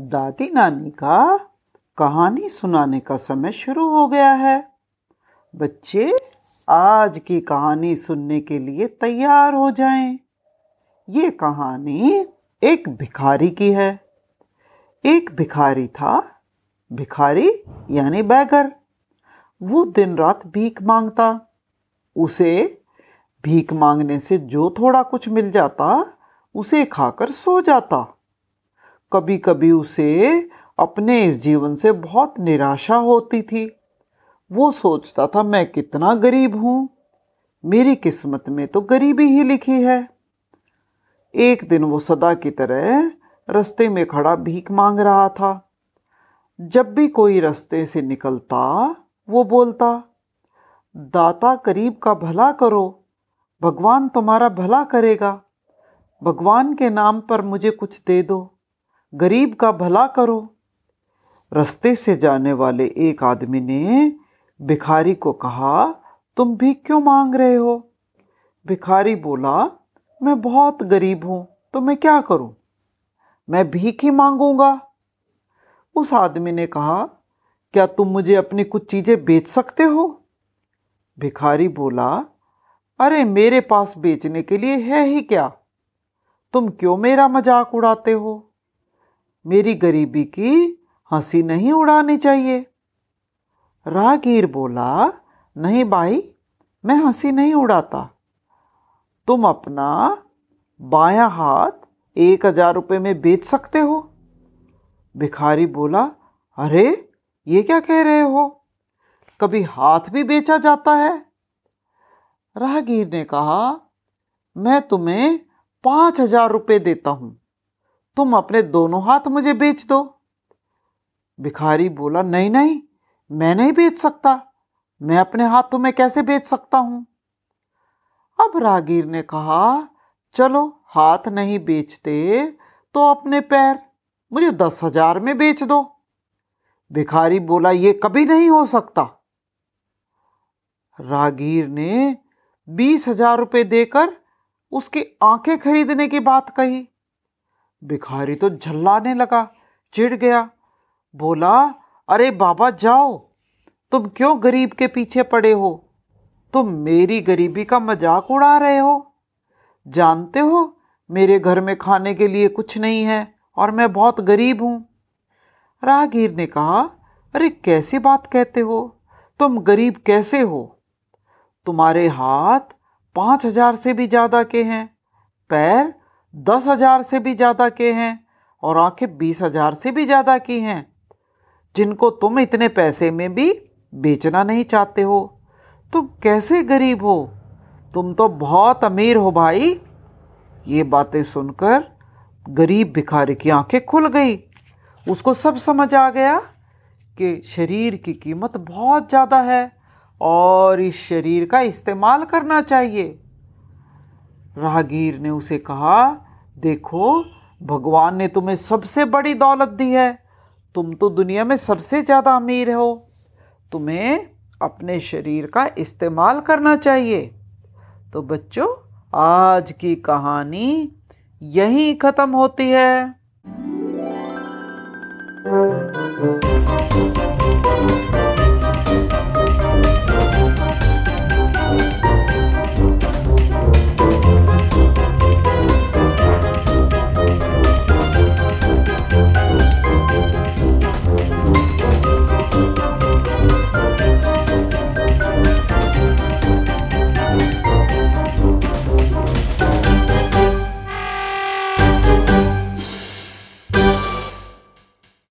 दादी नानी का कहानी सुनाने का समय शुरू हो गया है। बच्चे आज की कहानी सुनने के लिए तैयार हो जाएँ। ये कहानी एक भिखारी की है। एक भिखारी था, भिखारी यानी बैगर। वो दिन रात भीख माँगता। उसे भीख मांगने से जो थोड़ा कुछ मिल जाता, उसे खाकर सो जाता। कभी कभी उसे अपने इस जीवन से बहुत निराशा होती थी। वो सोचता था, मैं कितना गरीब हूँ, मेरी किस्मत में तो गरीबी ही लिखी है। एक दिन वो सदा की तरह रास्ते में खड़ा भीख मांग रहा था। जब भी कोई रास्ते से निकलता, वो बोलता, दाता करीब का भला करो, भगवान तुम्हारा भला करेगा। भगवान के नाम पर मुझे कुछ दे दो। गरीब का भला करो। रास्ते से जाने वाले एक आदमी ने भिखारी को कहा, तुम भी क्यों मांग रहे हो? भिखारी बोला, मैं बहुत गरीब हूँ तो मैं क्या करूँ? मैं भीख ही मांगूँगा। उस आदमी ने कहा, क्या तुम मुझे अपनी कुछ चीज़ें बेच सकते हो? भिखारी बोला, अरे, मेरे पास बेचने के लिए है ही क्या? तुम क्यों मेरा मज़ाक उड़ाते हो? मेरी गरीबी की हँसी नहीं उड़ानी चाहिए। राहगीर बोला, नहीं भाई, मैं हँसी नहीं उड़ाता। तुम अपना बायां हाथ एक हज़ार रुपये में बेच सकते हो। भिखारी बोला, अरे, ये क्या कह रहे हो? कभी हाथ भी बेचा जाता है? राहगीर ने कहा, मैं तुम्हें पाँच हज़ार रुपये देता हूँ। तुम अपने दोनों हाथ मुझे बेच दो। भिखारी बोला, नहीं नहीं, मैं नहीं बेच सकता। मैं अपने हाथ तुम्हें कैसे बेच सकता हूँ? अब रागीर ने कहा, चलो, हाथ नहीं बेचते तो अपने पैर मुझे दस हज़ार में बेच दो। भिखारी बोला, ये कभी नहीं हो सकता। रागीर ने बीस हज़ार रुपये देकर उसकी आँखें खरीदने की बात कही। भिखारी तो झल्लाने लगा, चिढ़ गया। बोला, अरे बाबा, जाओ। तुम क्यों गरीब के पीछे पड़े हो? तुम मेरी गरीबी का मज़ाक उड़ा रहे हो। जानते हो, मेरे घर में खाने के लिए कुछ नहीं है और मैं बहुत गरीब हूँ। राहगीर ने कहा, अरे कैसी बात कहते हो? तुम गरीब कैसे हो? तुम्हारे हाथ पाँच हज़ार से भी ज़्यादा के हैं। पैर दस हज़ार से भी ज़्यादा के हैं और आँखें बीस हज़ार से भी ज़्यादा की हैं। जिनको तुम इतने पैसे में भी बेचना नहीं चाहते हो। तुम कैसे गरीब हो? तुम तो बहुत अमीर हो भाई। ये बातें सुनकर गरीब भिखारी की आँखें खुल गई। उसको सब समझ आ गया कि शरीर की कीमत बहुत ज़्यादा है और इस शरीर का इस्तेमाल करना चाहिए। राहगीर ने उसे कहा, देखो, भगवान ने तुम्हें सबसे बड़ी दौलत दी है। तुम तो दुनिया में सबसे ज़्यादा अमीर हो। तुम्हें अपने शरीर का इस्तेमाल करना चाहिए। तो बच्चों, आज की कहानी यहीं ख़त्म होती है।